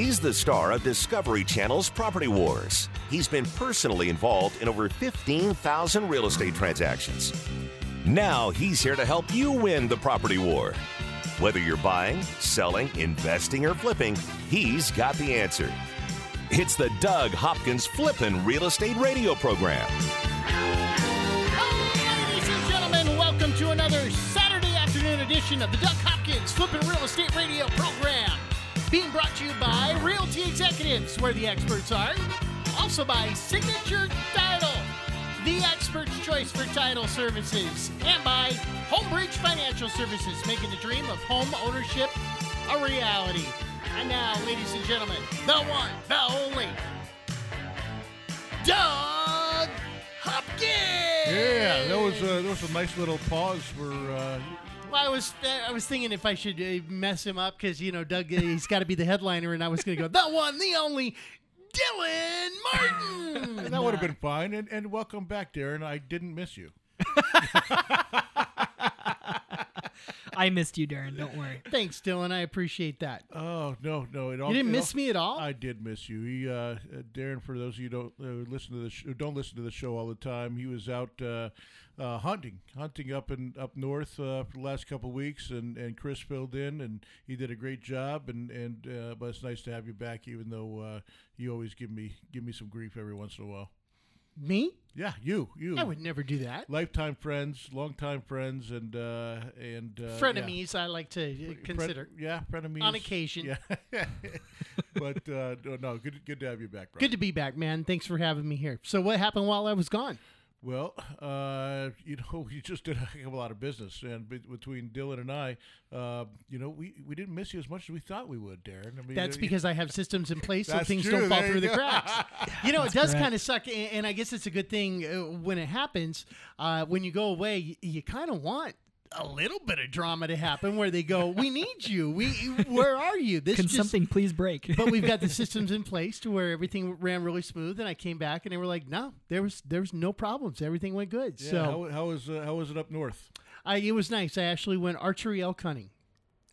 He's the star of Discovery Channel's Property Wars. He's been personally involved in over 15,000 real estate transactions. Now he's here to help you win the property war. Whether you're buying, selling, investing, or flipping, he's got the answer. It's the Doug Hopkins Flippin' Real Estate Radio Program. Ladies and gentlemen, welcome to another Saturday afternoon edition of the Doug Hopkins Flippin' Real Estate Radio program. Being brought to you by Realty Executives, where the experts are. Also by Signature Title, the expert's choice for title services. And by Homebridge Financial Services, making the dream of home ownership a reality. And now, ladies and gentlemen, the one, the only, Doug Hopkins! Yeah, that was that was a nice little pause for. Uh, Well, I was I was thinking if I should uh, mess him up because you know Doug uh, he's got to be the headliner, and I was going to go the one, the only, Dylan Martin. that would have been fine. And, and welcome back, Darren. I didn't miss you. I missed you, Darren. Don't worry. Thanks, Dylan. I appreciate that. Oh no, no, it all. You didn't it miss all- me at all. I did miss you. He, uh, uh, Darren, for those of you who don't uh, listen to the sh- don't listen to the show all the time, he was out uh, uh, hunting, hunting up in up north uh, for the last couple of weeks, and, and Chris filled in, and he did a great job. And and uh, but it's nice to have you back, even though uh, you always give me give me some grief every once in a while. Me? Yeah, you, you. I would never do that. lifetime friends, longtime friends, and uh, and uh, Frenemies, I like to uh, yeah. consider. Fren- yeah, frenemies On occasion. Yeah, but uh, no, no, good, good to have you back, bro. Good to be back, man. Thanks for having me here. So, what happened while I was gone? Well, uh, you know, we just did a heck of a lot of business, and be- between Dylan and I, uh, you know, we, we didn't miss you as much as we thought we would, Darren. I mean, That's uh, because I have systems in place so That's things true. don't fall There through you the go. cracks. You know, it does kind of suck, and, and I guess it's a good thing uh, when it happens. Uh, when you go away, you, you kind of want a little bit of drama to happen where they go, "We need you. We where are you?" This Can just- something please break? but we've got the systems in place to where everything ran really smooth. And I came back and they were like, "No, there was there was no problems. Everything went good." Yeah, so how, how was uh, how was it up north? I, it was nice. I actually went archery elk hunting.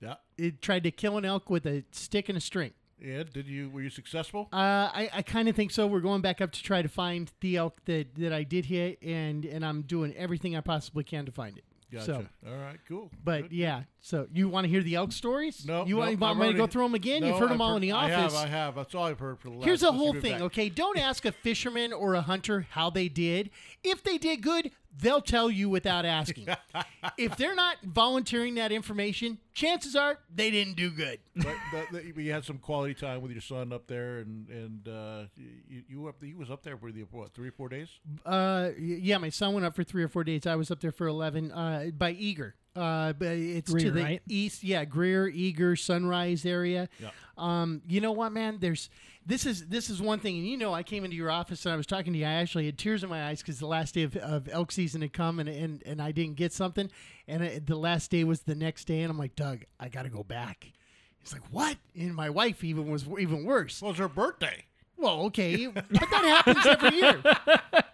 Yeah, It tried to kill an elk with a stick and a string. yeah. Did you were you successful? Uh, I, I kind of think so. We're going back up to try to find the elk that, that I did hit, and, and I'm doing everything I possibly can to find it. Gotcha. So, All right, cool. but Good. yeah. So you want to hear the elk stories? no, You no, want, me to go through them again? No, You've heard them I've all in the office. I have, I have. That's all I've heard for the last. Here's the whole thing, okay? Don't ask a fisherman or a hunter how they did. If they did good, they'll tell you without asking. if they're not volunteering that information, chances are they didn't do good. but, but the- you had some quality time with your son up there, and and uh, you, you up. He was up there for the what three or four days. Uh, yeah, my son went up for three or four days. I was up there for eleven. Uh, by Eagar. Uh, but it's to the right? east. Yeah, Greer, Eagar, Sunrise area. Yeah. Um, you know what, man? There's this is this is one thing, and you know, I came into your office and I was talking to you. I actually had tears in my eyes because the last day of, of elk season had come, and and and I didn't get something, and it, the last day was the next day, and I'm like, Doug, I got to go back. He's like, what? And my wife even was even worse. Well, it was her birthday. Well, okay, but that happens every year.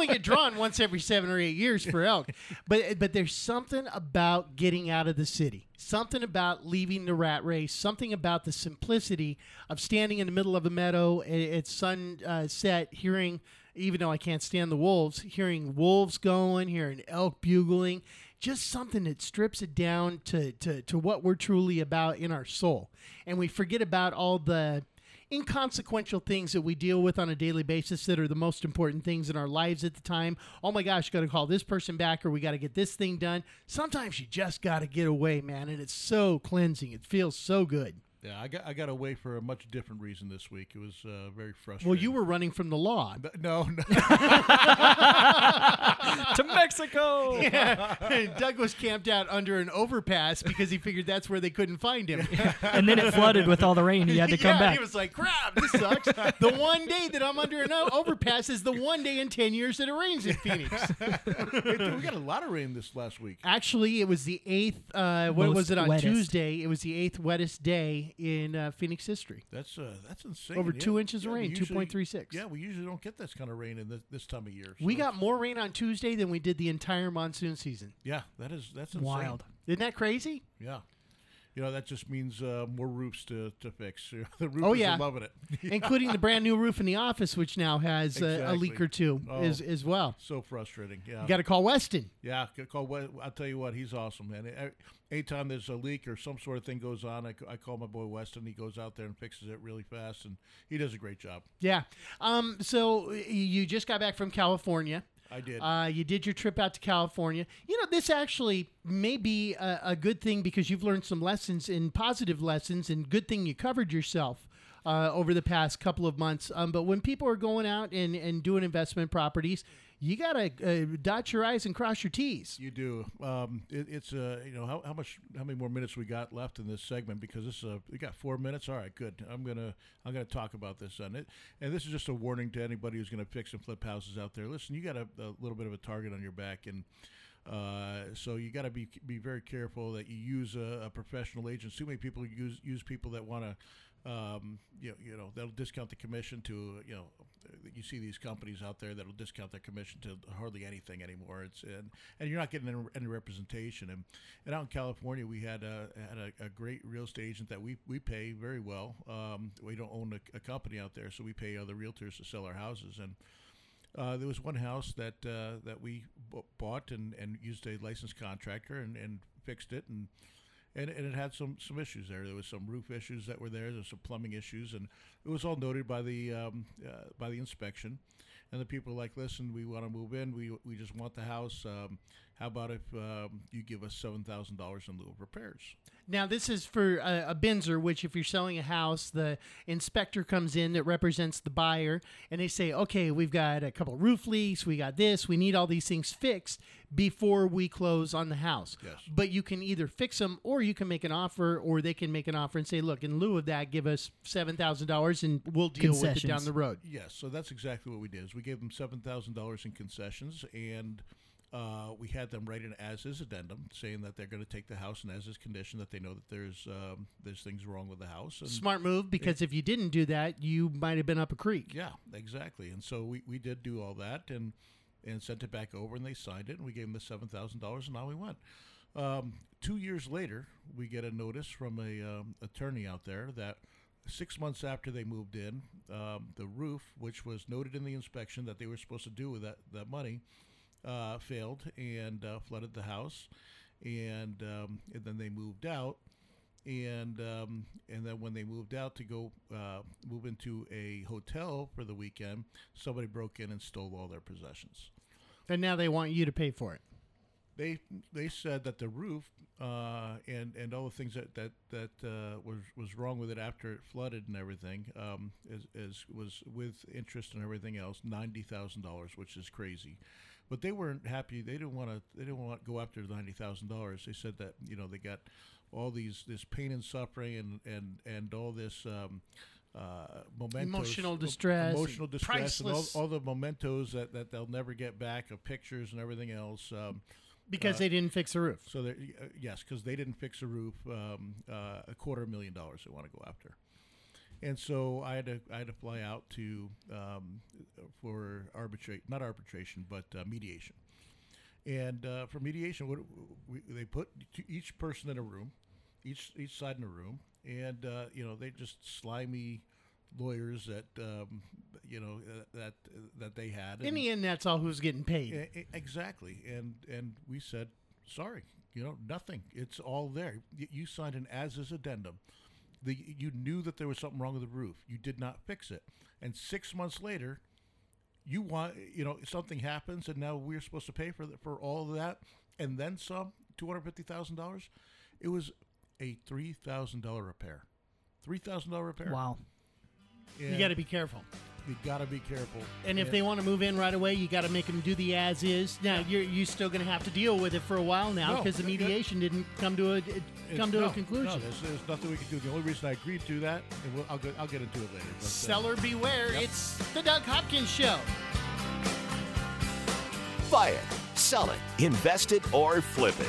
Only get drawn once every seven or eight years for elk, but but there's something about getting out of the city, something about leaving the rat race, something about the simplicity of standing in the middle of a meadow at sunset, uh, hearing. Even though I can't stand the wolves, hearing wolves going, hearing elk bugling, just something that strips it down to, to, to what we're truly about in our soul. And we forget about all the inconsequential things that we deal with on a daily basis that are the most important things in our lives at the time. Oh my gosh, got to call this person back or we got to get this thing done. Sometimes you just got to get away, man, and it's so cleansing. It feels so good. Yeah, I got I got away for a much different reason this week. It was uh, very frustrating. Well, you were running from the law. no, no. to Mexico. Yeah. Doug was camped out under an overpass because he figured that's where they couldn't find him. And then it flooded with all the rain. He had to come yeah, back. he was like, "Crap, this sucks." the one day that I'm under an overpass is the one day in ten years that it rains in Phoenix. Hey, dude, we got a lot of rain this last week. Actually, it was the eighth. Uh, what Most was it on wettest. Tuesday? It was the eighth wettest day in uh, Phoenix history. That's uh, that's insane. Over yeah. two inches of Yeah, we rain, 2.36. Yeah, we usually don't get this kind of rain in this, this time of year. We got more rain on Tuesday than we did the entire monsoon season. yeah, that is that's insane. Wild. Isn't that crazy? Yeah, you know that just means uh, more roofs to, to fix. the roofers Oh, yeah. are loving it. including the brand new roof in the office, which now has uh, a Exactly. leak or two Oh. as, as well. so frustrating. Yeah. You got to call Weston. Yeah, call. I'll tell you what, he's awesome, man. Anytime there's a leak or some sort of thing goes on, I call my boy Weston. He goes out there and fixes it really fast, and he does a great job. Yeah. Um. So you just got back from California. I did. Uh, you did your trip out to California. You know, this actually may be a, a good thing because you've learned some lessons and positive lessons, and good thing you covered yourself uh, over the past couple of months. Um, but when people are going out and, and doing investment properties, you got to uh, dot your I's and cross your T's. You do. Um, it, it's uh, you know how, how much how many more minutes we got left in this segment because this is a, we got four minutes. All right, good. I'm gonna I'm gonna talk about this on it, and this is just a warning to anybody who's gonna fix and flip houses out there. Listen, you got a, a little bit of a target on your back, and uh, so you got to be be very careful that you use a, a professional agent. Too many people use use people that want to. Um, you know, you know, they'll discount the commission to, you know, you see these companies out there that'll discount their commission to hardly anything anymore. It's and, and you're not getting any, any representation. And, and out in California, we had a had a, a great real estate agent that we, we pay very well. Um, we don't own a, a company out there, so we pay other realtors to sell our houses. And uh, there was one house that uh, that we b- bought and, and used a licensed contractor and, and fixed it and and, and it had some, some issues there. There was some roof issues that were there. There was some plumbing issues, and it was all noted by the um, uh, by the inspection. And the people were like, "Listen, we want to move in. We, we just want the house. Um, how about if um, you give us seven thousand dollars in lieu of repairs?" Now, this is for a, a BINSR, which if you're selling a house, the inspector comes in that represents the buyer, and they say, okay, we've got a couple roof leaks, we got this, we need all these things fixed before we close on the house. Yes. But you can either fix them, or you can make an offer, or they can make an offer and say, look, in lieu of that, give us seven thousand dollars, and we'll deal with it down the road. Yes, so that's exactly what we did. Is we gave them seven thousand dollars in concessions, and uh, we had them write an as-is addendum saying that they're going to take the house in as-is condition, that they know that there's um, there's things wrong with the house. And Smart move, because if you didn't do that, you might have been up a creek. Yeah, exactly. And so we, we did do all that and and sent it back over, and they signed it, and we gave them the seven thousand dollars, and now we went. Um, two years later, we get a notice from a um, attorney out there that six months after they moved in, um, the roof, which was noted in the inspection that they were supposed to do with that that money, uh, failed and uh, flooded the house, and, um, and then they moved out and um, and then when they moved out to go uh, move into a hotel for the weekend, somebody broke in and stole all their possessions. And now they want you to pay for it. They they said that the roof uh, and and all the things that that that uh, was was wrong with it after it flooded and everything um, is, is was with interest and everything else ninety thousand dollars, which is crazy. But they weren't happy. They didn't want to. They didn't want to go after the ninety thousand dollars. They said that you know they got all these this pain and suffering and and and all this. Um, uh, mementos, Emotional distress, emotional distress, and all, priceless- all the mementos that, that they'll never get back of pictures and everything else. Um, Because they didn't fix the roof. so uh, yes, because they didn't fix a roof, um, uh, a quarter million dollars they want to go after, and so I had to I had to fly out to um, for arbitrate not arbitration but uh, mediation, and uh, for mediation, what we, they put each person in a room, each each side in a room, and uh, you know they just slimy lawyers that um, you know uh, that that they had. In and- the end, that's all who's getting paid. Exactly, and and we said sorry. You know, nothing. It's all there. You signed an as-is addendum. The, you knew that there was something wrong with the roof. You did not fix it, and six months later, you want you know something happens, and now we're supposed to pay for the, for all of that, and then some. Two hundred fifty thousand dollars. It was a three thousand dollar repair. Three thousand dollar repair. Wow. You got to be careful. You got to be careful. And if they want to move in right away, you got to make them do the as is. Now you're you still going to have to deal with it for a while now No, because the yeah. mediation didn't come to a it come to no, a conclusion. No, there's, there's nothing we can do. The only reason I agreed to that, and we'll, I'll, get, I'll get into it later. But, uh, Seller beware! It's the Doug Hopkins Show. Buy it, sell it, invest it, or flip it.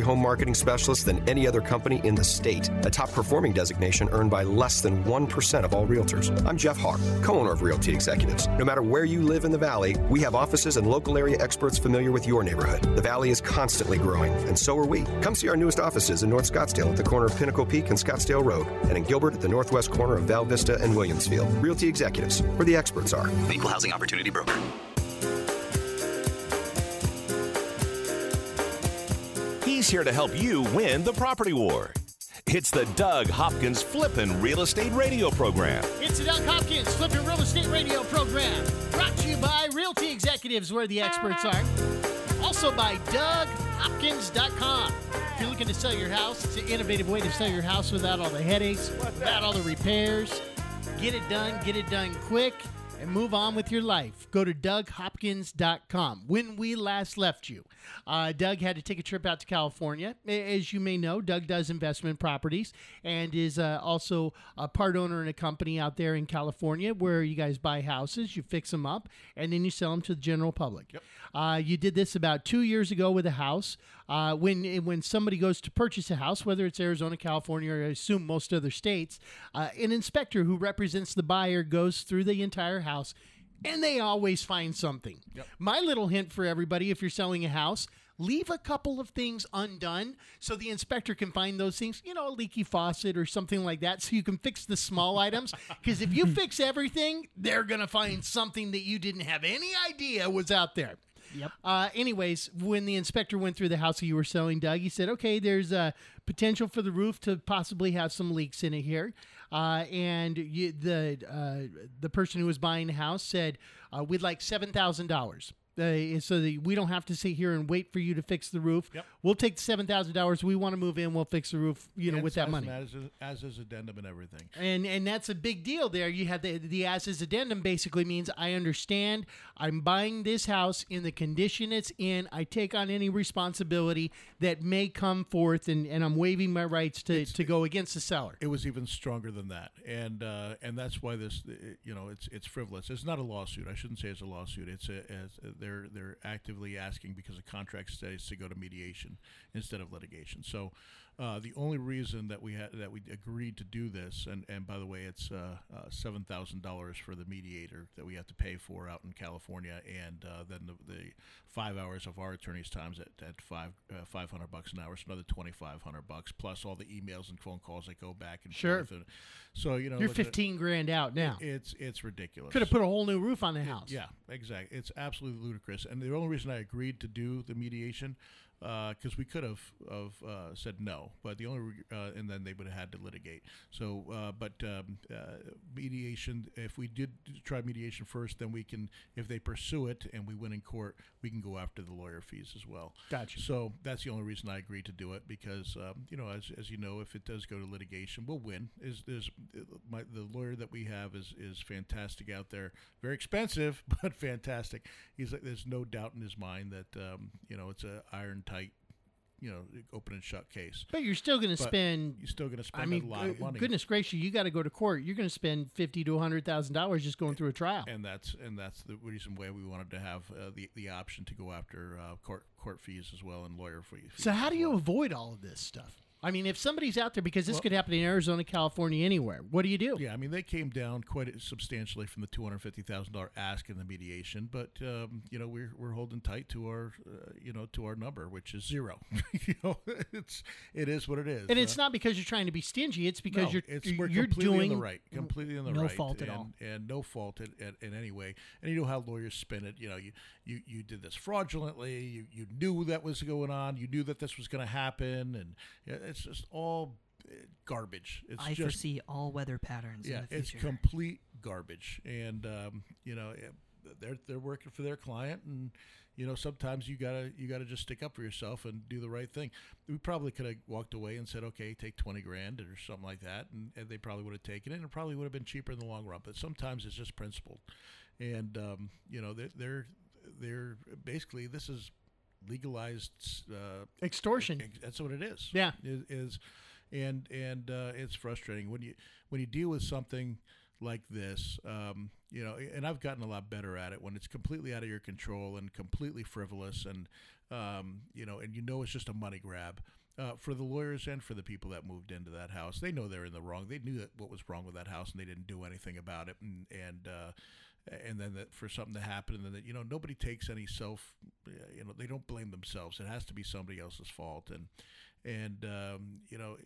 home marketing specialist than any other company in the state, a top performing designation earned by less than 1% of all realtors. I'm Jeff Hawk, co owner of Realty Executives. No matter where you live in the Valley, we have offices and local area experts familiar with your neighborhood. The Valley is constantly growing, and so are we. Come see our newest offices in North Scottsdale at the corner of Pinnacle Peak and Scottsdale Road, and in Gilbert at the northwest corner of Val Vista and Williamsfield. Realty Executives, where the experts are. Equal Housing Opportunity Broker. He's here to help you win the property war. It's the Doug Hopkins Flippin' Real Estate Radio Program. It's the Doug Hopkins Flipping Real Estate Radio Program, brought to you by Realty Executives, where the experts are. Also by DougHopkins.com. If you're looking to sell your house, it's an innovative way to sell your house without all the headaches, without all the repairs. Get it done, get it done quick, and move on with your life. Go to DougHopkins.com. When we last left you, uh, Doug had to take a trip out to California. As you may know, Doug does investment properties and is uh, also a part owner in a company out there in California where you guys buy houses, you fix them up, and then you sell them to the general public. Uh, you did this about two years ago with a house. Uh, when when somebody goes to purchase a house, whether it's Arizona, California, or I assume most other states, uh, an inspector who represents the buyer goes through the entire house, and they always find something. My little hint for everybody: if you're selling a house. Leave a couple of things undone so the inspector can find those things, you know, a leaky faucet or something like that, so you can fix the small items. Because if you fix everything, they're going to find something that you didn't have any idea was out there. Yep. Uh, anyways, when the inspector went through the house you were selling, Doug, he said, "Okay, there's a potential for the roof to possibly have some leaks in it here." Uh, and you, the uh, the person who was buying the house said, uh, "We'd like seven thousand dollars." Uh, so that we don't have to sit here and wait for you to fix the roof. Yep. We'll take seven thousand dollars. We want to move in. We'll fix the roof. You know, And with that money. As, as is addendum and everything. And and that's a big deal there. You have the the as is addendum basically means I understand I'm buying this house in the condition it's in. I take on any responsibility that may come forth and, and I'm waiving my rights to, to go against the seller. It was even stronger than that, and uh, and that's why this, uh, you know, it's it's frivolous. It's not a lawsuit. I shouldn't say it's a lawsuit. It's a, it's a- they're they're actively asking because the contract says to go to mediation instead of litigation. So. Uh, the only reason that we had that we agreed to do this, and, and by the way, it's uh, uh, seven thousand dollars for the mediator that we have to pay for out in California, and uh, then the, the five hours of our attorney's times at, at five uh, five hundred bucks an hour, so another twenty five hundred bucks plus all the emails and phone calls that go back and Sure. forth. And so you know, You're at- 15 grand out now. It's it's ridiculous. Could have put a whole new roof on the house. Yeah, exactly. It's absolutely ludicrous. And the only reason I agreed to do the mediation, because we could have have uh, said no, but the only uh, and then they would have had to litigate. So, uh, but um, uh, mediation. If we did try mediation first, then we can. If they pursue it and we win in court, we can go after the lawyer fees as well. Gotcha. So that's the only reason I agreed to do it because um, you know, as, as you know, if it does go to litigation, we'll win. Is is my the lawyer that we have is is fantastic out there. Very expensive, but fantastic. He's like, there's no doubt in his mind that um, you know it's a iron tight, you know, open and shut case. But you're still going to spend. You're still going to spend I mean, a lot of money. goodness gracious, you got to go to court. You're going to spend fifty to hundred thousand dollars just going through a trial. and that's and that's the reason why we wanted to have uh, the the option to go after uh, court court fees as well and lawyer fees. So how do you avoid all of this stuff? I mean, if somebody's out there, because this could happen in Arizona, California, anywhere, what do you do? Yeah, I mean they came down quite substantially from the two hundred fifty thousand dollar ask in the mediation, but um, you know we're we're holding tight to our uh, you know to our number, which is zero. you know, it's it is what it is. And it's Uh, not because you're trying to be stingy; it's because no, you're it's, we're you're completely doing in the right, completely in the no right, no fault at and, all. and no fault at, at, in any way. And you know how lawyers spin it. You know, you, you, you did this fraudulently. You, you knew that was going on. You knew that this was going to happen, and yeah, it's just all uh, garbage. It's I just foresee all weather patterns yeah, in the it's complete garbage. And um, you know, eh, they're they're working for their client, and you know, sometimes you gotta you gotta just stick up for yourself and do the right thing. We probably could have walked away and said, okay, take twenty grand or something like that, and, and they probably would have taken it, and it probably would have been cheaper in the long run. But sometimes it's just principled, and um, you know, they're they're they're basically this is legalized. Uh, extortion. Ex- That's what it is. Yeah. is, is and and uh, it's frustrating when you when you deal with something like this. Um, you know, and I've gotten a lot better at it when it's completely out of your control and completely frivolous, and um, you know, and you know it's just a money grab. Uh, for the lawyers and for the people that moved into that house, they know they're in the wrong. They knew that what was wrong with that house, and they didn't do anything about it. And and uh, and then that for something to happen, and then that you know nobody takes any self, you know, they don't blame themselves. It has to be somebody else's fault, and and um, you know,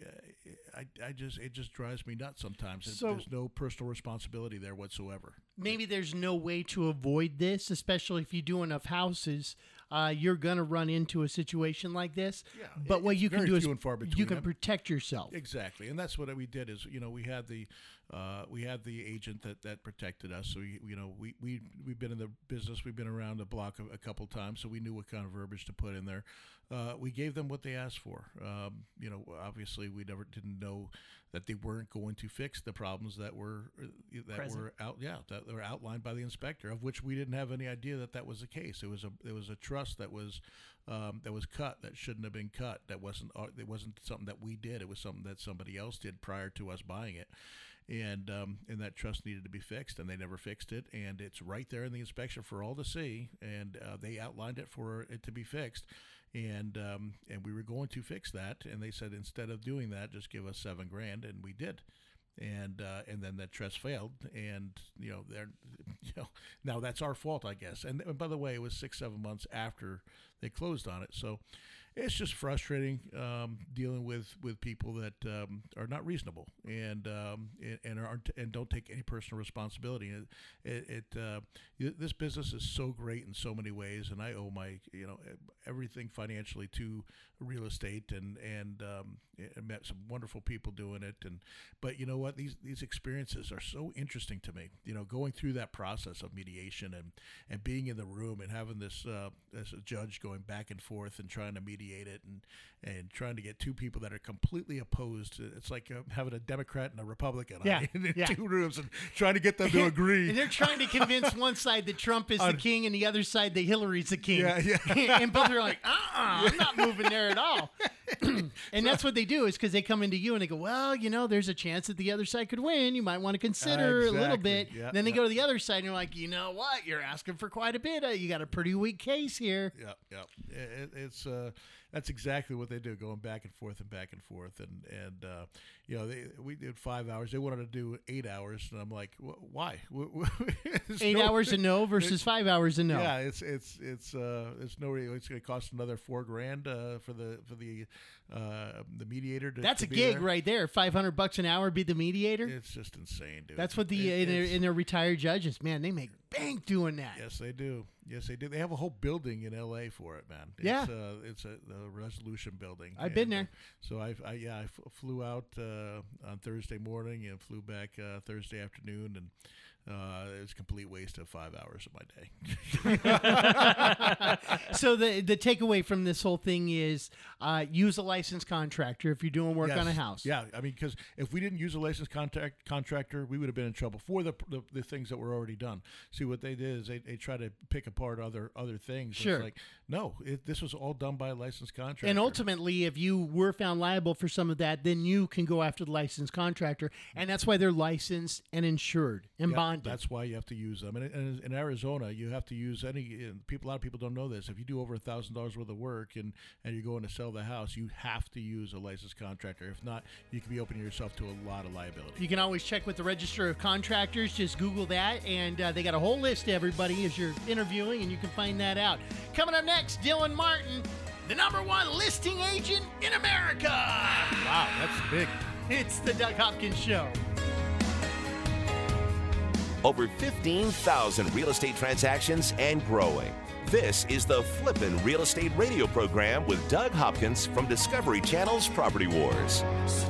I, I just it just drives me nuts sometimes. So- There's no personal responsibility there whatsoever. Maybe there's no way to avoid this, especially if you do enough houses. Uh, you're gonna run into a situation like this. Yeah, but what you can do is far you can protect yourself. Exactly, and that's what we did. Is you know we had the uh, we had the agent that, that protected us. So we, you know we we we've been in the business. We've been around the block a, a couple times, so we knew what kind of verbiage to put in there. Uh, we gave them what they asked for. Um, you know, obviously we never didn't know that they weren't going to fix the problems that were uh, that Present. were out. Yeah, that were outlined by the inspector, of which we didn't have any idea that that was the case. It was a it was a truss that was um, that was cut that shouldn't have been cut. That wasn't uh, it wasn't something that we did. It was something that somebody else did prior to us buying it, and um, and that truss needed to be fixed, and they never fixed it. And it's right there in the inspection for all to see, and uh, they outlined it for it to be fixed. And um, and we were going to fix that, and they said instead of doing that, just give us seven grand, and we did and uh, and then that truss failed, and you know they're you know now that's our fault, I guess. And, and by the way, it was six seven months after they closed on it, so it's just frustrating um, dealing with with people that um, are not reasonable and um, and- aren't and don't take any personal responsibility. It, it, it uh, this business is so great in so many ways, and I owe my you know everything financially to real estate and and um, met some wonderful people doing it. And but you know what? These these experiences are so interesting to me you know going through that process of mediation and and being in the room and having this uh, as a judge going back and forth and trying to mediate it and and trying to get two people that are completely opposed it's like uh, having a Democrat and a Republican Yeah, in yeah. two rooms and trying to get them to agree And they're trying to convince one side that Trump is the king and the other side that Hillary's the king. Yeah, yeah. and both are like, uh uh-uh, I'm not moving there at all. and that's what they do is because they come into you and they go, well, you know, there's a chance that the other side could win. You might want to consider a little bit. Yeah, then they yeah. go to the other side and you're like, you know what? You're asking for quite a bit. Uh, you got a pretty weak case here. Yeah, yeah. It, it's uh, that's exactly what they do, going back and forth and back and forth, and and uh, you know, they, we did five hours. They wanted to do eight hours, and I'm like, why? Wh- wh- there's Eight no- hours a no versus five hours a no. Yeah, it's it's it's uh, it's no. It's going to cost another four grand uh, for the for the uh, the mediator. To, That's to a gig there. right there. Five hundred bucks an hour be the mediator. It's just insane, dude. That's what the It- in, their, in their retired judges, man, they make bank doing that. Yes, they do. Yes, they do. They have a whole building in L.A. for it, man. It's, Yeah. uh, it's a the Resolution building. I've been And, uh, there. so I, I yeah, I f- flew out uh, on Thursday morning and flew back uh, Thursday afternoon, and uh, it was a complete waste of five hours of my day. so the the takeaway from this whole thing is uh, use a licensed contractor if you're doing work on a house. Yeah, I mean, because if we didn't use a licensed contract contractor, we would have been in trouble for the, the the things that were already done. See, what they did is they, they try to pick apart other other things. It's Sure. like No, it, this was all done by a licensed contractor. And ultimately, if you were found liable for some of that, then you can go after the licensed contractor, and that's why they're licensed and insured and bonded. That's why you have to use them. And in, in Arizona, you have to use any. People, a lot of people don't know this. If you do over a thousand dollars worth of work and and you're going to sell the house, you have to use a licensed contractor. If not, you could be opening yourself to a lot of liability. You can always check with the Registrar of Contractors. Just Google that, and uh, they got a whole list everybody as you're interviewing, and you can find that out. Coming up next, Dylan Martin, the number one listing agent in America. Wow, that's big. It's the Doug Hopkins Show. Over 15,000 real estate transactions and growing. This is the Flippin' Real Estate Radio program with Doug Hopkins from Discovery Channel's Property Wars. So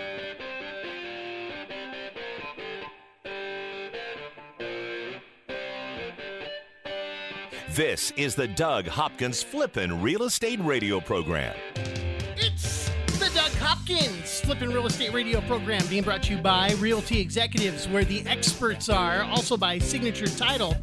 This is the Doug Hopkins Flippin' Real Estate Radio program. It's the Doug Hopkins Flipping Real Estate Radio program being brought to you by Realty Executives, where the experts are, also by Signature Title,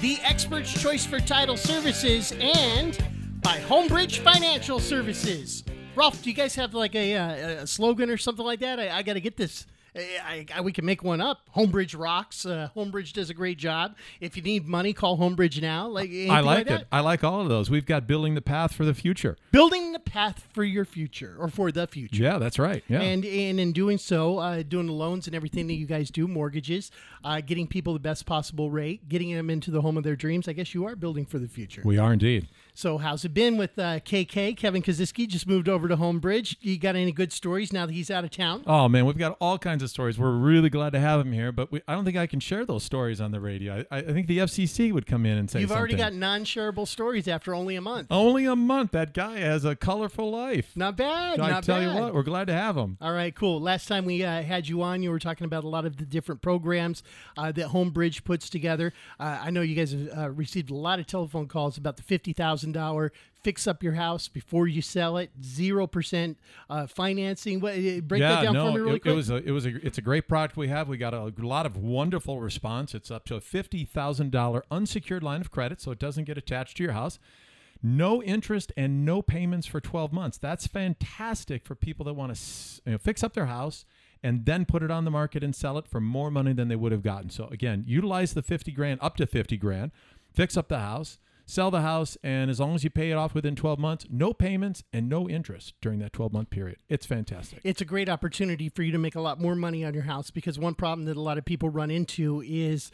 the expert's choice for title services, and by Homebridge Financial Services. Rolf, do you guys have like a, uh, a slogan or something like that? I, I got to get this. I, I, we can make one up. Homebridge rocks. Uh, Homebridge does a great job. If you need money, call Homebridge now. Like I like that. it. I like all of those. We've got building the path for the future. Building the path for your future or for the future. Yeah, that's right. Yeah. And and in doing so, uh, doing the loans and everything that you guys do, mortgages, uh, getting people the best possible rate, getting them into the home of their dreams. I guess you are building for the future. we are indeed. So how's it been with uh, KK? Kevin Kaziski just moved over to Homebridge. You got any good stories now that he's out of town? Oh man, we've got all kinds of stories. We're really glad to have him here, but we, I don't think I can share those stories on the radio. I, I think the FCC would come in and say You've already got non-shareable stories after only a month. only a month. That guy has a colorful life. Not bad. I not tell bad. you what, we're glad to have him. All right, cool. Last time we uh, had you on, you were talking about a lot of the different programs uh, that Homebridge puts together. Uh, I know you guys have uh, received a lot of telephone calls about the fifty thousand dollar fix up your house before you sell it, zero percent uh, financing. What, uh, break yeah, that down no, for me really it, quick. it was a, it was a, it's a great product we have. We got a lot of wonderful response. It's up to a fifty thousand dollar unsecured line of credit, so it doesn't get attached to your house. No interest and no payments for twelve months. That's fantastic for people that want to you know, fix up their house and then put it on the market and sell it for more money than they would have gotten. So again, utilize the fifty grand up to fifty grand, fix up the house. Sell the house, and as long as you pay it off within 12 months, no payments and no interest during that 12 month period. It's fantastic. it's a great opportunity for you to make a lot more money on your house because one problem that a lot of people run into is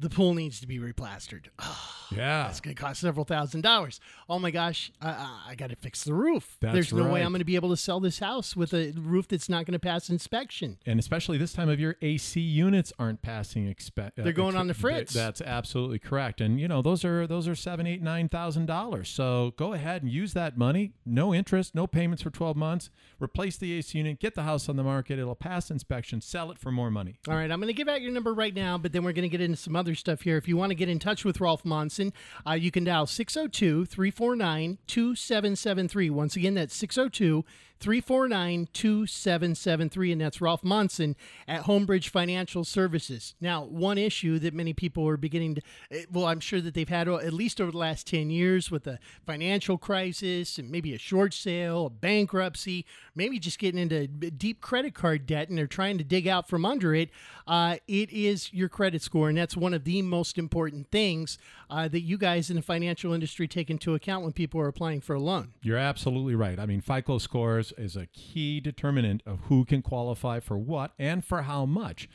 the pool needs to be replastered. Yeah. That's going to cost several thousand dollars. Oh my gosh, I, I, got to fix the roof. That's There's no way. I'm going to be able to sell this house with a roof that's not going to pass inspection. and especially this time of year, AC units aren't passing. Expe- uh, They're going on the fritz. That's absolutely correct. And you know those are those are seven, eight, nine thousand dollars. So go ahead and use that money. No interest, no payments for twelve months. Replace the AC unit, get the house on the market. It'll pass inspection. Sell it for more money. All right, I'm going to give out your number right now, but then we're going to get into some other stuff here. If you want to get in touch with Rolf Monson, uh, you can dial 602 349 2773. Once again, that's 602 349 2773, and that's Ralph Monson at Homebridge Financial Services. Now, one issue that many people are beginning to, eh, well, I'm sure that they've had at least over the last 10 years with the financial crisis and maybe a short sale, a bankruptcy, maybe just getting into deep credit card debt and they're trying to dig out from under it. Uh, it is your credit score, and that's one of the most important things uh, that you guys in the financial industry take into account when people are applying for a loan. You're absolutely right. I mean, FICO scores is a key determinant of who can qualify for what and for how much.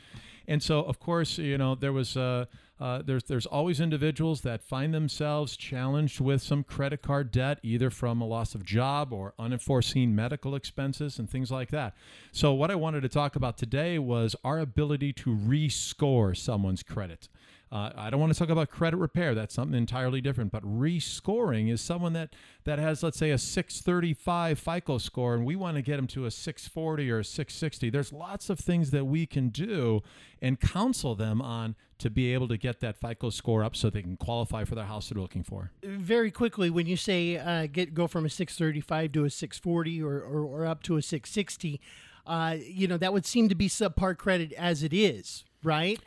And so, of course, you know, there was uh, uh, there's there's always individuals that find themselves challenged with some credit card debt, either from a loss of job or unforeseen medical expenses and things like that. So, what I wanted to talk about today was our ability to rescore someone's credit. Uh, I don't want to talk about credit repair. That's something entirely different. But rescoring is someone that that has, let's say, a 635 FICO score, and we want to get them to a 640 or a 660. There's lots of things that we can do and counsel them on to be able to get that FICO score up so they can qualify for the house they're looking for. very quickly when you say uh, get go from a 635 to a 640 or, or, or up to a 660 uh, you know that would seem to be subpar credit as it is right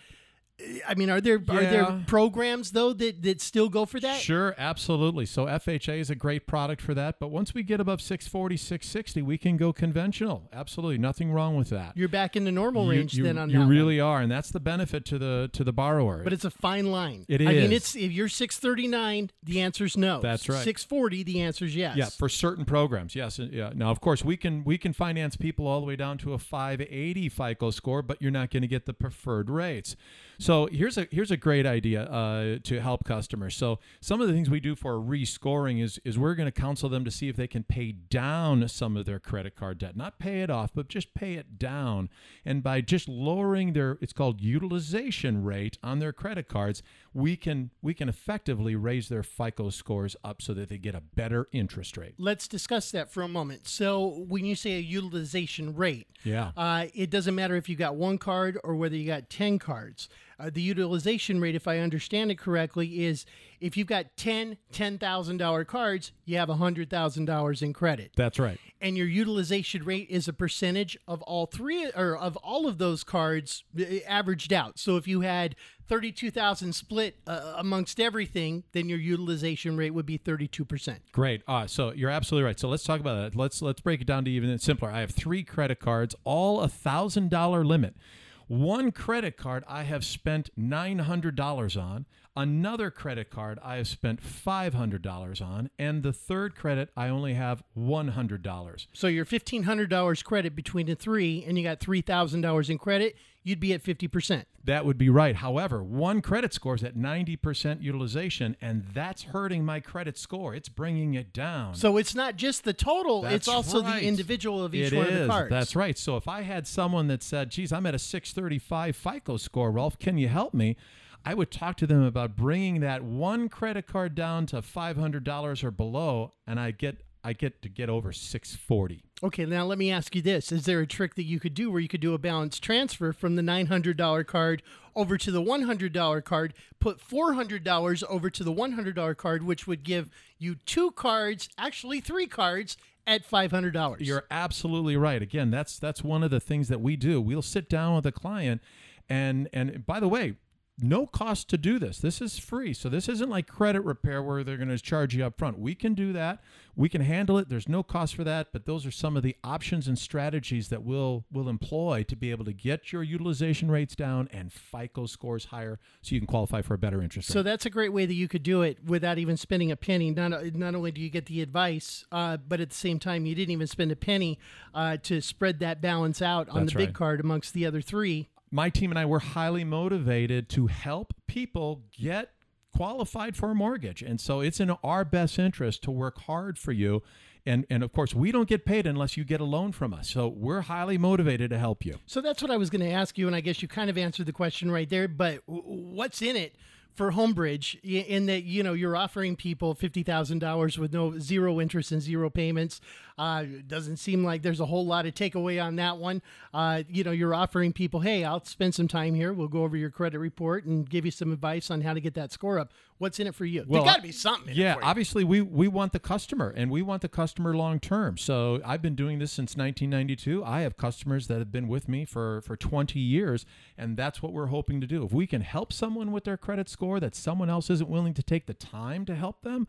i mean are there are there programs though that, that still go for that Sure, absolutely. So FHA is a great product for that. But once we get above 640, 660, we can go conventional. Absolutely, nothing wrong with that. you're back in the normal range you, then on you that one. really are, and that's the benefit to the to the borrower. but it's a fine line It i mean it's if you're 639 the answer's no That's right. 640 the answer's yes Yeah, for certain programs, yes. Yeah. Now, of course, we can we can finance people all the way down to a 580 FICO score, but you're not going to get the preferred rates. So here's a here's a great idea uh, to help customers. So some of the things we do for rescoring is is we're going to counsel them to see if they can pay down some of their credit card debt, not pay it off, but just pay it down. And by just lowering their it's called utilization rate on their credit cards, we can we can effectively raise their FICO scores up so that they get a better interest rate. Let's discuss that for a moment. So, when you say a utilization rate, Yeah. uh, it doesn't matter if you got one card or whether you got 10 cards. Uh, the utilization rate, if I understand it correctly, is if you've got 10 $10,000 cards, you have $100,000 in credit. That's right. And your utilization rate is a percentage of all three or of all of those cards uh, averaged out. So if you had 32,000 split uh, amongst everything, then your utilization rate would be 32%. Great. Uh, so you're absolutely right. So let's talk about that. Let's let's break it down to even simpler. I have three credit cards, all a thousand dollar limit. One credit card I have spent nine hundred dollars on. Another credit card I have spent five hundred dollars on, and the third credit I only have one hundred dollars. So your fifteen hundred dollars credit between the three, and you got three thousand dollars in credit, you'd be at fifty percent. That would be right. However, one credit score is at 90% utilization, and that's hurting my credit score. It's bringing it down. So it's not just the total; That's it's also right. the individual of each It one of the is. cards. That's right. So if I had someone that said, "Geez, I'm at a 635 FICO score, Ralph, can you help me?" I would talk to them about bringing that one credit card down to $500 or below, and I get I get to get over 640. Okay, now let me ask you this: Is there a trick that you could do where you could do a balance transfer from the nine hundred dollar card over to the one hundred dollar card, put four hundred dollars over to the one hundred dollar card, which would give you two cards, actually three cards, at five hundred dollars? You're absolutely right. Again, that's that's one of the things that we do. We'll sit down with a client and and by the way, no cost to do this. This is free. So this isn't like credit repair where they're going to charge you up front. We can do that. We can handle it. There's no cost for that, but those are some of the options and strategies that we'll we'll employ to be able to get your utilization rates down and FICO scores higher so you can qualify for a better interest rate. So that's a great way that you could do it without even spending a penny. Not not only do you get the advice, uh, but at the same time, you didn't even spend a penny uh, to spread that balance out on That's the big right. card amongst the other three. My team and I were highly motivated to help people get qualified for a mortgage. And so it's in our best interest to work hard for you. And, and of course, we don't get paid unless you get a loan from us. So we're highly motivated to help you. So that's what I was going to ask you, and I guess you kind of answered the question right there. But what's in it for Homebridge in that you know you're offering people fifty thousand dollars with no zero interest and zero payments? Uh, doesn't seem like there's a whole lot of takeaway on that one. Uh, you know, you're offering people, hey, I'll spend some time here. We'll go over your credit report and give you some advice on how to get that score up. What's in it for you? Well, There's got to be something. In yeah, it for you. obviously we we want the customer and we want the customer long term. So I've been doing this since 1992. I have customers that have been with me for for 20 years, and that's what we're hoping to do. If we can help someone with their credit score that someone else isn't willing to take the time to help them,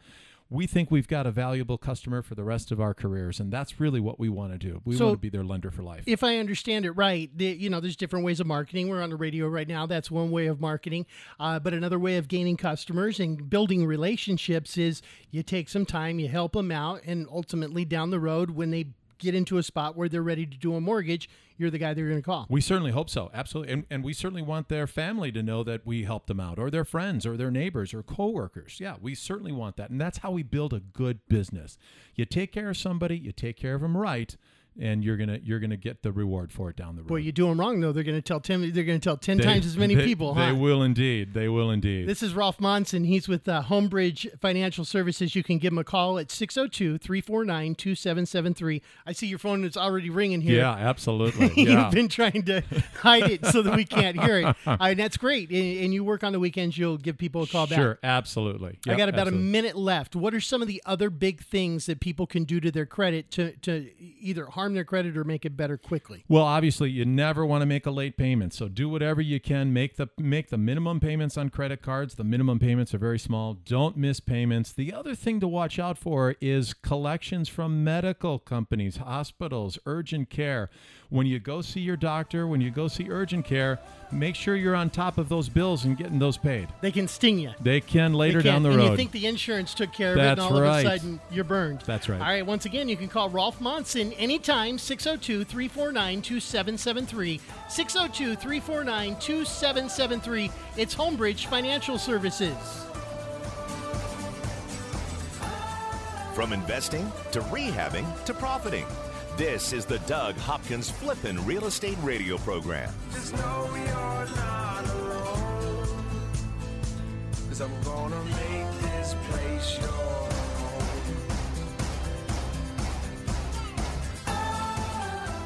we think we've got a valuable customer for the rest of our careers, and that's really what we want to do. We So- want to be their lender for life. if I understand it right, the, you know, there's different ways of marketing. We're on the radio right now. That's one way of marketing. Uh, but another way of gaining customers and building relationships is you take some time, you help them out, and ultimately down the road, when they get into a spot where they're ready to do a mortgage, you're the guy they're going to call. We certainly hope so. Absolutely. And, and we certainly want their family to know that we helped them out, or their friends, or their neighbors, or coworkers. Yeah, we certainly want that. And that's how we build a good business. You take care of somebody, you take care of them right, and you're gonna you're gonna get the reward for it down the road. Boy, you do them wrong though. They're going to tell ten. They're going to tell ten They- times as many they- people. They huh? will indeed. They will indeed. This is Rolf Monson. He's with uh, Homebridge Financial Services. You can give him a call at 602 349 2773. I see your phone is already ringing here. yeah, absolutely. Yeah. You've been trying to hide it so that we can't hear it. Uh, and that's great. And, and you work on the weekends, you'll give people a call back. Sure, absolutely. I got about absolutely. a minute left. What are some of the other big things that people can do to their credit to, to either harm their credit or make it better quickly? Well, obviously, you never want to make a late payment. So do whatever you can. Make the make the minimum payments on credit cards. The minimum payments are very small. Don't miss payments. The other thing to watch out for is collections from medical companies, hospitals, urgent care. When you go see your doctor, when you go see urgent care, make sure you're on top of those bills and getting those paid. They can sting you. They can later They can. down the and road. you think the insurance took care of it, and That's all right. of a sudden you're burned. That's right. All right, once again, you can call Rolf Monson anytime, 602 349 2773. 602 349 2773. It's Homebridge Financial Services. From investing to rehabbing to profiting. This is the Doug Hopkins Flippin' Real Estate Radio Program. Just know you're not alone. Cause I'm gonna make this place your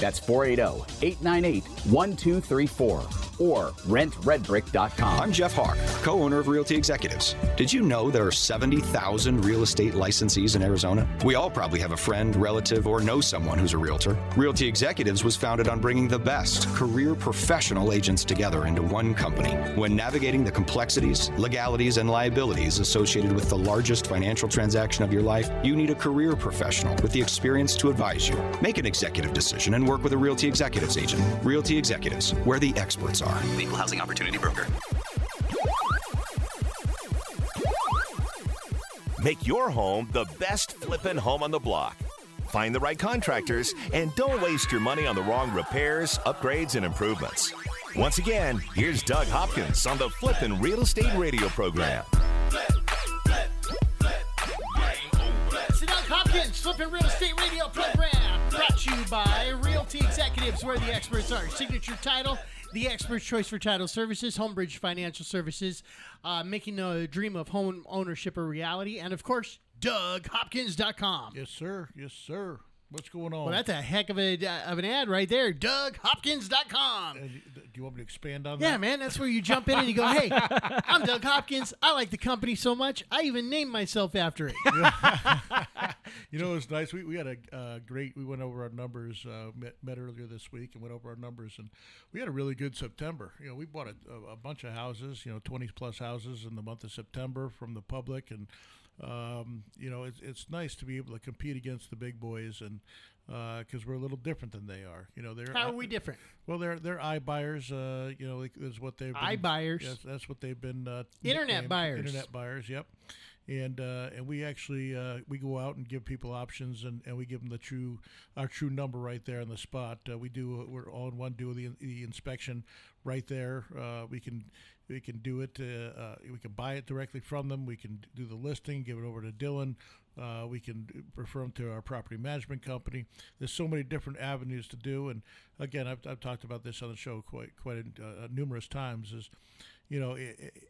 That's 480 898 1234 or rentredbrick.com. I'm Jeff Hawk, co owner of Realty Executives. Did you know there are 70,000 real estate licensees in Arizona? We all probably have a friend, relative, or know someone who's a realtor. Realty Executives was founded on bringing the best career professional agents together into one company. When navigating the complexities, legalities, and liabilities associated with the largest financial transaction of your life, you need a career professional with the experience to advise you. Make an executive decision and work with a Realty Executives agent. Realty Executives, where the experts are. Equal Housing Opportunity Broker. Make your home the best flippin' home on the block. Find the right contractors and don't waste your money on the wrong repairs, upgrades, and improvements. Once again, here's Doug Hopkins on the Flippin' Real Estate Radio program. It's Doug Hopkins Flipping Real Estate Radio program brought to you by Realty Executives, where the experts are. Signature title, the expert's choice for title services, Homebridge Financial Services, uh, making the dream of home ownership a reality, and of course, DougHopkins.com. Yes, sir. Yes, sir. What's going on? Well, that's a heck of, a, of an ad right there. DougHopkins.com. Uh, do you want me to expand on Yeah, that? Yeah, man, that's where you jump in and you go, hey, I'm Doug Hopkins. I like the company so much, I even named myself after it. You know, it's nice. We, we had a uh, great. We went over our numbers. Uh, met, met earlier this week and went over our numbers, and we had a really good September. You know, we bought a, a, a bunch of houses. You know, twenty plus houses in the month of September from the public, and um, you know, it's it's nice to be able to compete against the big boys, and because we're a little different than they are. You know, they're How are we different? Well, they're they're iBuyers. Uh, you know, is what they've been, iBuyers? Yes, that's what they've been. Uh, Internet buyers. Internet buyers. Yep. And uh, and we actually uh, we go out and give people options and, and we give them the true our true number right there on the spot. Uh, we do we're all in one do the, the inspection right there. Uh, we can we can do it. Uh, uh, we can buy it directly from them. We can do the listing, give it over to Dylan. Uh, we can refer them to our property management company. There's so many different avenues to do. And again, I've, I've talked about this on the show quite quite uh, numerous times. Is you know,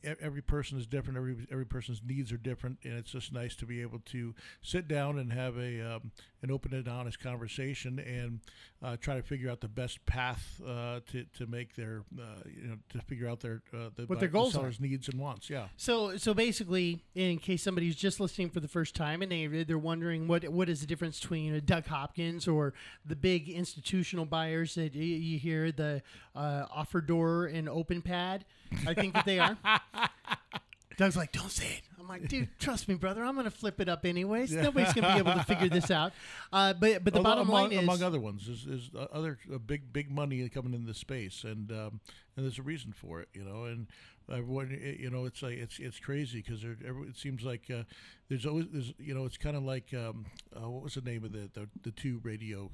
every person is different. Every every person's needs are different, and it's just nice to be able to sit down and have a um, an open and honest conversation and uh, try to figure out the best path uh, to to make their uh, you know to figure out their uh, the, What their goals the are. needs and wants. Yeah. So, so basically, in case somebody's just listening for the first time and they they're wondering what what is the difference between a Doug Hopkins or the big institutional buyers that you, you hear the uh, offer door and open pad, I think that they are. Doug's like, don't say it. I'm like, dude, trust me, brother. I'm gonna flip it up anyways. Nobody's gonna be able to figure this out. Uh, but but the bottom among, line is, among other ones, is, is uh, other uh, big big money coming into the space, and um, and there's a reason for it, you know. And everyone, it, you know, it's like it's it's crazy because it seems like uh, there's always there's you know it's kind of like um, uh, what was the name of the the, the two radio.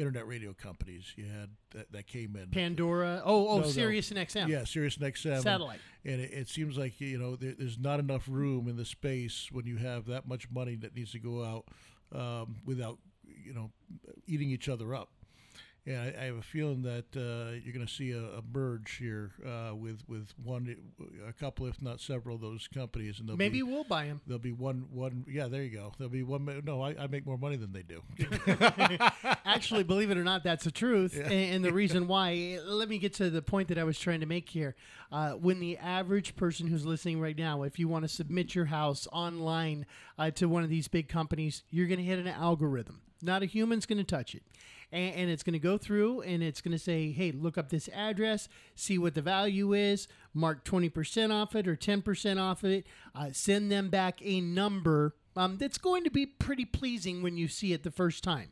Internet radio companies you had that, that came in Pandora. Oh, oh, No, no. Sirius and XM. Yeah, Sirius and XM. Satellite. And it, it seems like you know there, there's not enough room in the space when you have that much money that needs to go out um, without you know eating each other up. And I, I have a feeling that uh, you're going to see a, a merge here uh, with with one, a couple, if not several, of those companies, and Maybe be, we'll buy them. there'll be one one. Yeah, there you go. There'll be one. No, I, I make more money than they do. Actually, believe it or not, that's the truth. And, and the reason why, let me get to the point that I was trying to make here. Uh, when the average person who's listening right now, if you want to submit your house online uh, to one of these big companies, you're going to hit an algorithm. Not a human's going to touch it. And, and it's going to go through and it's going to say, hey, look up this address, see what the value is, mark 20% off it or 10% off of it, uh, send them back a number um, that's going to be pretty pleasing when you see it the first time.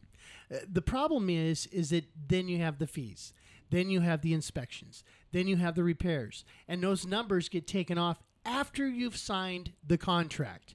Uh, the problem is is that then you have the fees then you have the inspections then you have the repairs and those numbers get taken off after you've signed the contract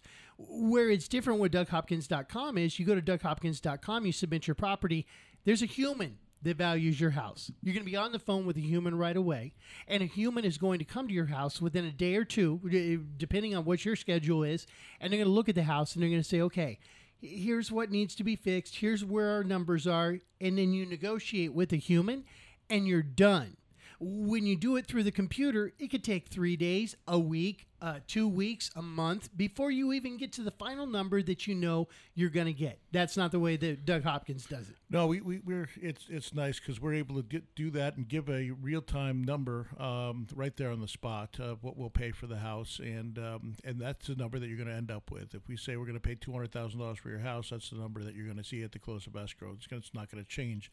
where it's different with DougHopkins.com is you go to DougHopkins.com, you submit your property, there's a human that values your house. You're going to be on the phone with a human right away, and a human is going to come to your house within a day or two, eh, depending on what your schedule is, and they're going to look at the house and they're going to say, okay, here's what needs to be fixed, here's where our numbers are, and then you negotiate with a human, and you're done. When you do it through the computer, it could take three days, a week, uh, two weeks, a month before you even get to the final number that you know you're going to get. That's not the way that Doug Hopkins does it. No, we, we we're it's it's nice because we're able to get do that and give a real time number um, right there on the spot of what we'll pay for the house, and um, and that's the number that you're going to end up with. If we say we're going to pay two hundred thousand dollars for your house, that's the number that you're going to see at the close of escrow. It's, gonna, it's not going to change.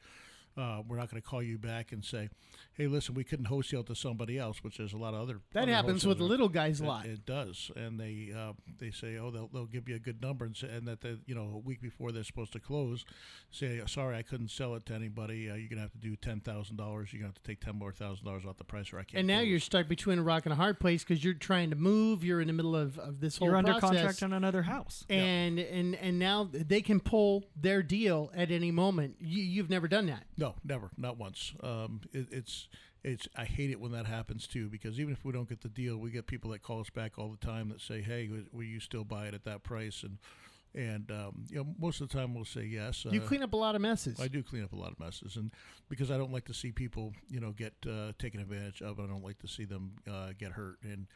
Uh, we're not going to call you back and say, "Hey, listen, we couldn't wholesale to somebody else," which there's a lot of other That other happens with the little guys a lot. It, does, and they uh, they say, "Oh, they'll, they'll give you a good number," and, say, and that they, you know a week before they're supposed to close, say, "Sorry, I couldn't sell it to anybody. Uh, you're going to have to do ten thousand dollars. You're going to have to take ten more thousand dollars off the price, or I can't." And now you're stuck between a rock and a hard place because you're trying to move. You're in the middle of, of this whole You're under process. contract on another house. and and and now they can pull their deal at any moment. You, you've never done that. No, never, not once. Um, it, it's it's I hate it when that happens too because even if we don't get the deal, we get people that call us back all the time that say, "Hey, will- will you still buy it at that price?" and and um, you know most of the time we'll say yes. You Uh, clean up a lot of messes. I do clean up a lot of messes, and because I don't like to see people, you know, get uh, taken advantage of. I don't like to see them uh, get hurt, and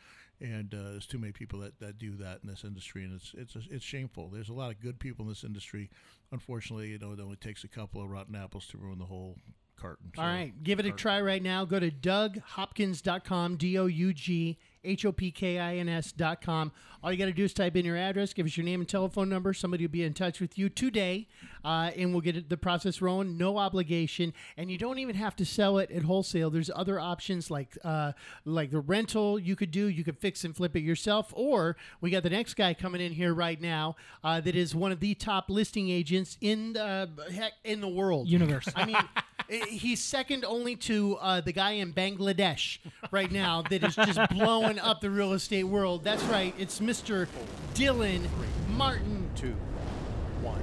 and uh, there's too many people that, that do that in this industry, and it's it's it's shameful. There's a lot of good people in this industry. Unfortunately, you know, it only takes a couple of rotten apples to ruin the whole carton. All So- right, give it a carton. try right now. Go to DougHopkins.com, D O U G H O P K I N S.com. All you got to do is type in your address, give us your name and telephone number. Somebody will be in touch with you today, uh, and we'll get the process rolling. No obligation, and you don't even have to sell it at wholesale. There's other options like uh, like the rental you could do. You could fix and flip it yourself, or we got the next guy coming in here right now uh, that is one of the top listing agents in the heck in the world Universe. I mean. I- He's second only to uh, the guy in Bangladesh right now that is just blowing up the real estate world. That's right. It's Mr. Dylan Martin. two, one,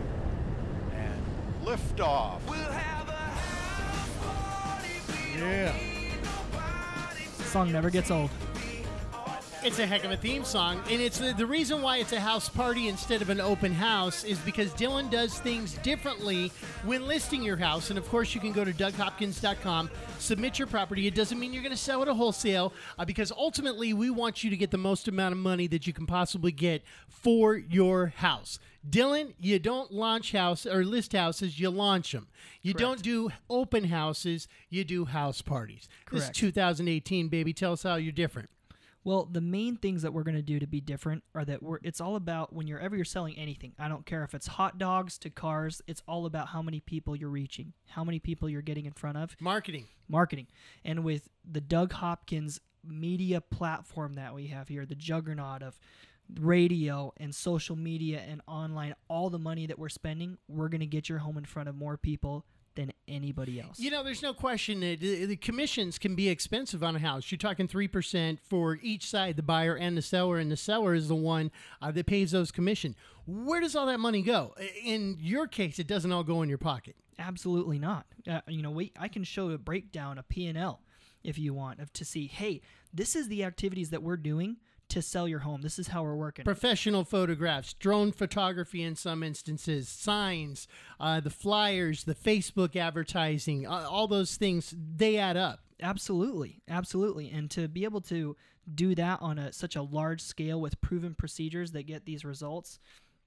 and lift off. Yeah. Song never gets old. It's a heck of a theme song, and it's the, the reason why it's a house party instead of an open house is because Dylan does things differently when listing your house. And of course, you can go to DougHopkins.com, submit your property. It doesn't mean you're going to sell it at a wholesale, uh, because ultimately we want you to get the most amount of money that you can possibly get for your house. Dylan, you don't launch house or list houses, you launch them. You don't do open houses, you do house parties. This is 2018, baby. Tell us how you're different. Well, the main things that we're going to do to be different are that we're it's all about when you're ever you're selling anything. I don't care if it's hot dogs to cars, it's all about how many people you're reaching, how many people you're getting in front of, Marketing. marketing. And with the Doug Hopkins media platform that we have here, the juggernaut of radio and social media and online, all the money that we're spending, we're going to get your home in front of more people than anybody else. You know, there's no question that the, commissions can be expensive on a house. You're talking 3% for each side, the buyer and the seller, and the seller is the one uh, that pays those commission. Where does all that money go? In your case, it doesn't all go in your pocket. Absolutely not. Uh, you know, we I can show a breakdown, a P&L, if you want, of to see, hey, this is the activities that we're doing to sell your home. This is how we're working. Professional photographs, drone photography in some instances, signs, uh, the flyers, the Facebook advertising, uh, all those things, they add up. Absolutely, absolutely, and to be able to do that on a such a large scale with proven procedures that get these results,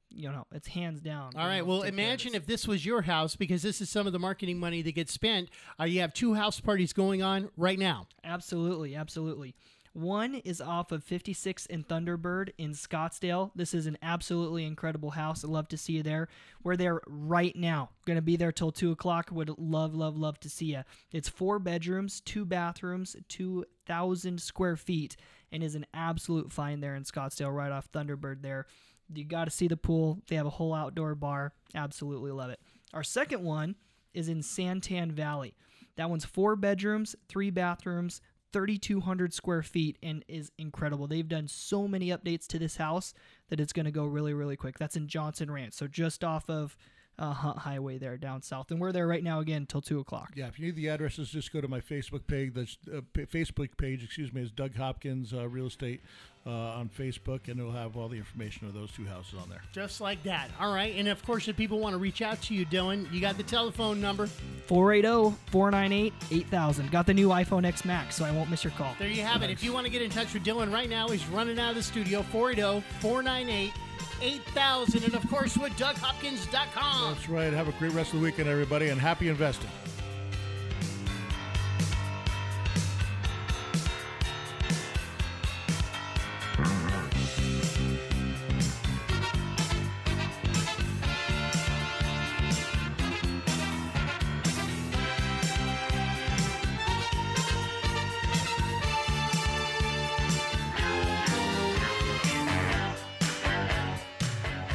you know, it's hands down. All right. Well, imagine if this was your house, because this is some of the marketing money that gets spent. Uh, you have two house parties going on right now. Absolutely, absolutely. One is off of 56 and Thunderbird in Scottsdale. This is an absolutely incredible house. I'd love to see you there. We're there right now. Going to be there till 2 o'clock. Would love, love, love to see you. It's four bedrooms, two bathrooms, 2,000 square feet, and is an absolute find there in Scottsdale, right off Thunderbird there. You got to see the pool. They have a whole outdoor bar. Absolutely love it. Our second one is in Santan Valley. That one's four bedrooms, three bathrooms, 3,200 square feet, and is incredible. They've done so many updates to this house that it's going to go really, really quick. That's in Johnson Ranch, so just off of uh, Hunt Highway there down south, and we're there right now again until two o'clock. Yeah, if you need the addresses, just go to my Facebook page. The uh, Facebook page, excuse me, is Doug Hopkins uh, Real Estate uh, on Facebook, and it'll have all the information of those two houses on there. Just like that. All right. And of course, if people want to reach out to you, Dylan, you got the telephone number. 480-498-8000. Got the new iPhone X Max, so I won't miss your call. There you have it. If you want to get in touch with Dylan right now, he's running out of the studio 480 498 8000. And of course, with DougHopkins.com. That's right. Have a great rest of the weekend, everybody, and happy investing.